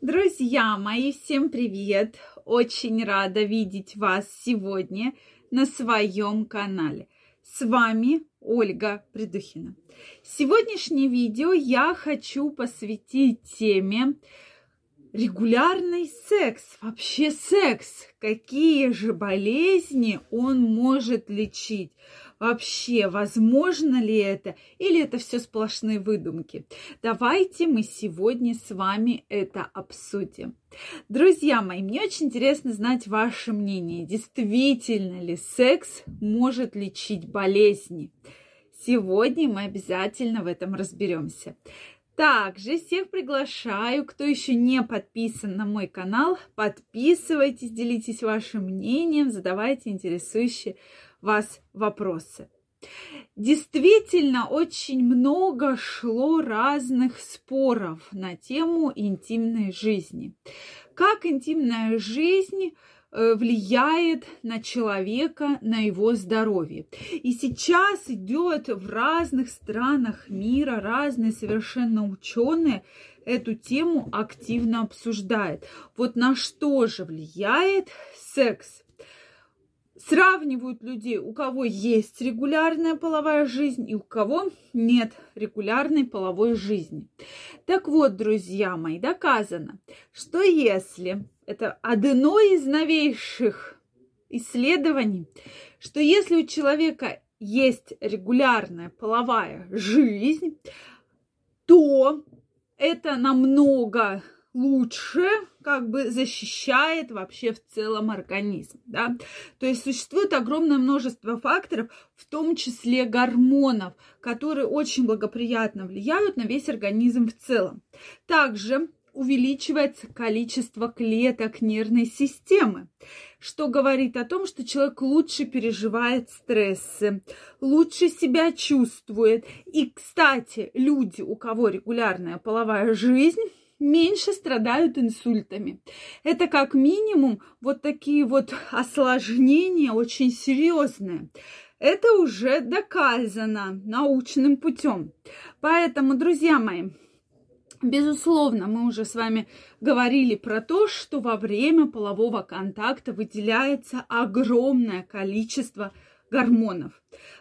Друзья мои, всем привет! Очень рада видеть вас сегодня на своем канале. С вами Ольга Придухина. Сегодняшнее видео я хочу посвятить теме регулярный секс. Вообще секс. Какие же болезни он может лечить? Вообще, возможно ли это? Или это все сплошные выдумки? Давайте мы сегодня с вами это обсудим. Друзья мои, мне очень интересно знать ваше мнение. Действительно ли секс может лечить болезни? Сегодня мы обязательно в этом разберемся. Также всех приглашаю, кто еще не подписан на мой канал, подписывайтесь, делитесь вашим мнением, задавайте интересующие вас вопросы. Действительно, очень много шло разных споров на тему интимной жизни. Как интимная жизнь э, влияет на человека, на его здоровье. И сейчас идет в разных странах мира, разные совершенно ученые эту тему активно обсуждают. Вот на что же влияет секс сравнивают людей, у кого есть регулярная половая жизнь и у кого нет регулярной половой жизни. Так вот, друзья мои, доказано, что если это одно из новейших исследований, что если у человека есть регулярная половая жизнь, то это намного лучше как бы защищает вообще в целом организм, да. То есть существует огромное множество факторов, в том числе гормонов, которые очень благоприятно влияют на весь организм в целом. Также увеличивается количество клеток нервной системы, что говорит о том, что человек лучше переживает стрессы, лучше себя чувствует. И, кстати, люди, у кого регулярная половая жизнь, меньше страдают инсультами. Это как минимум вот такие вот осложнения очень серьезные. Это уже доказано научным путем. Поэтому, друзья мои, Безусловно, мы уже с вами говорили про то, что во время полового контакта выделяется огромное количество гормонов.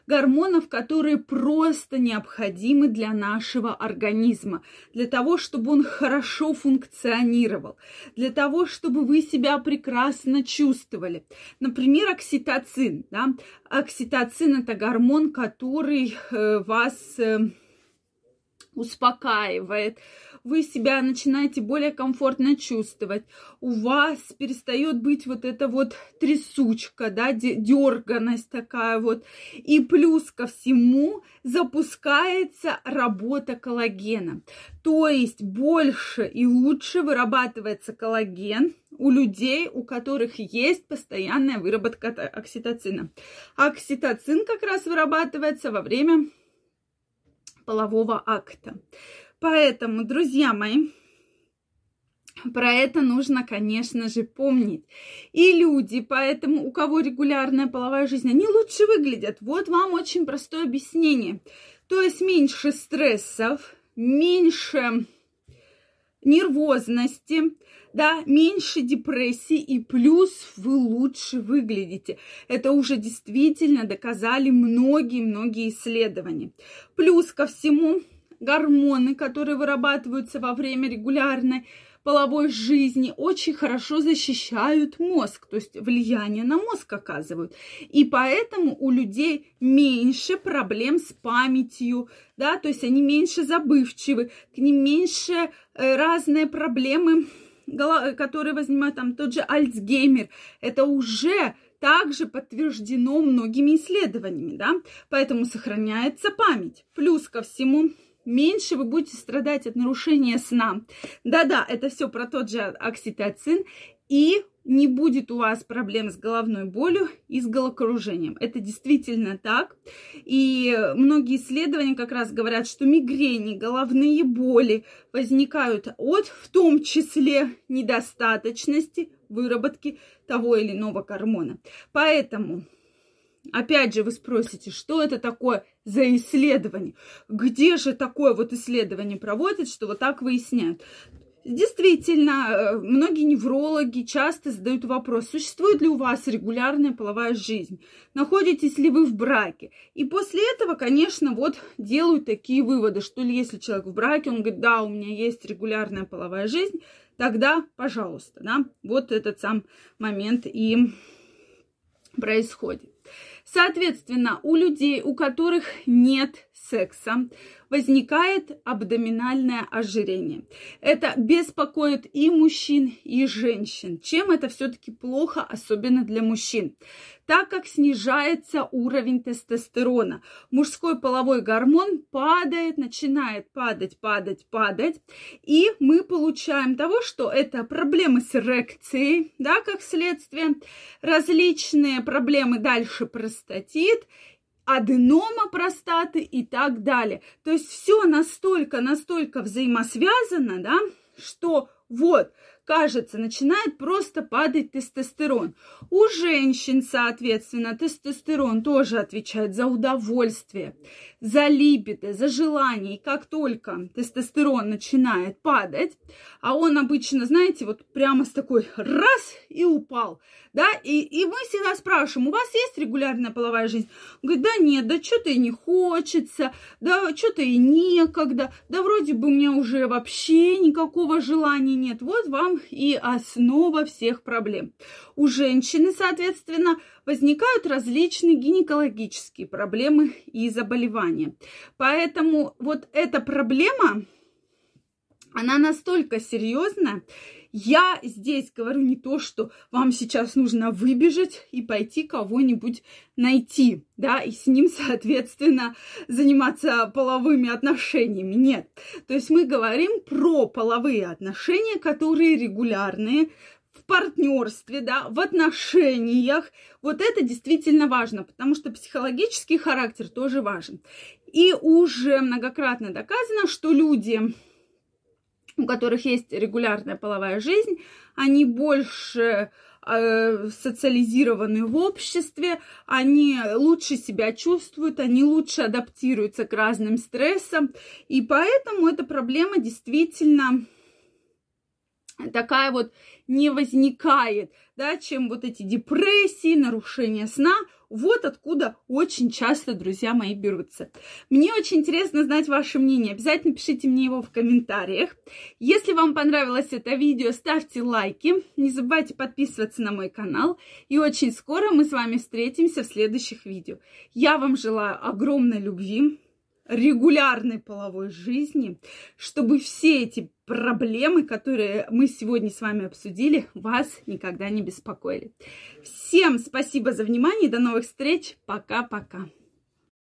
Гормонов, которые просто необходимы для нашего организма, для того, чтобы он хорошо функционировал, для того, чтобы вы себя прекрасно чувствовали. Например, окситоцин. Да? Окситоцин – это гормон, который э, вас э, успокаивает, вы себя начинаете более комфортно чувствовать, у вас перестает быть вот эта вот трясучка, да, дерганость такая вот. И плюс ко всему запускается работа коллагена. То есть больше и лучше вырабатывается коллаген у людей, у которых есть постоянная выработка окситоцина. Окситоцин как раз вырабатывается во время полового акта. Поэтому, друзья мои, про это нужно, конечно же, помнить. И люди, поэтому у кого регулярная половая жизнь, они лучше выглядят. Вот вам очень простое объяснение. То есть меньше стрессов, меньше нервозности, да, меньше депрессии и плюс вы лучше выглядите. Это уже действительно доказали многие-многие исследования. Плюс ко всему гормоны, которые вырабатываются во время регулярной половой жизни, очень хорошо защищают мозг, то есть влияние на мозг оказывают. И поэтому у людей меньше проблем с памятью, да, то есть они меньше забывчивы, к ним меньше э, разные проблемы, которые возникают, там тот же Альцгеймер. Это уже также подтверждено многими исследованиями, да, поэтому сохраняется память. Плюс ко всему, меньше вы будете страдать от нарушения сна. Да-да, это все про тот же окситоцин. И не будет у вас проблем с головной болью и с головокружением. Это действительно так. И многие исследования как раз говорят, что мигрени, головные боли возникают от, в том числе, недостаточности выработки того или иного гормона. Поэтому Опять же, вы спросите, что это такое за исследование? Где же такое вот исследование проводят, что вот так выясняют? Действительно, э, многие неврологи часто задают вопрос, существует ли у вас регулярная половая жизнь, находитесь ли вы в браке. И после этого, конечно, вот делают такие выводы, что если человек в браке, он говорит, да, у меня есть регулярная половая жизнь, тогда, пожалуйста, да, вот этот сам момент и происходит. Соответственно, у людей, у которых нет секса, возникает абдоминальное ожирение. Это беспокоит и мужчин, и женщин. Чем это все-таки плохо, особенно для мужчин? Так как снижается уровень тестостерона, мужской половой гормон падает, начинает падать, падать, падать, и мы получаем того, что это проблемы с эрекцией, да, как следствие, различные проблемы дальше простатит аденома простаты и так далее. То есть все настолько, настолько взаимосвязано, да, что вот кажется, начинает просто падать тестостерон. У женщин, соответственно, тестостерон тоже отвечает за удовольствие, за либидо, за желание. И как только тестостерон начинает падать, а он обычно, знаете, вот прямо с такой раз и упал, да, и, и мы всегда спрашиваем, у вас есть регулярная половая жизнь? Он говорит, да нет, да что-то и не хочется, да что-то и некогда, да вроде бы у меня уже вообще никакого желания нет. Вот вам и основа всех проблем. У женщины, соответственно, возникают различные гинекологические проблемы и заболевания. Поэтому вот эта проблема, она настолько серьезная, я здесь говорю не то, что вам сейчас нужно выбежать и пойти кого-нибудь найти, да, и с ним, соответственно, заниматься половыми отношениями. Нет. То есть мы говорим про половые отношения, которые регулярные, в партнерстве, да, в отношениях. Вот это действительно важно, потому что психологический характер тоже важен. И уже многократно доказано, что люди у которых есть регулярная половая жизнь, они больше э, социализированы в обществе, они лучше себя чувствуют, они лучше адаптируются к разным стрессам, и поэтому эта проблема действительно такая вот не возникает, да, чем вот эти депрессии, нарушения сна, вот откуда очень часто, друзья мои, берутся. Мне очень интересно знать ваше мнение. Обязательно пишите мне его в комментариях. Если вам понравилось это видео, ставьте лайки. Не забывайте подписываться на мой канал. И очень скоро мы с вами встретимся в следующих видео. Я вам желаю огромной любви, регулярной половой жизни, чтобы все эти проблемы, которые мы сегодня с вами обсудили, вас никогда не беспокоили. Всем спасибо за внимание, до новых встреч, пока-пока.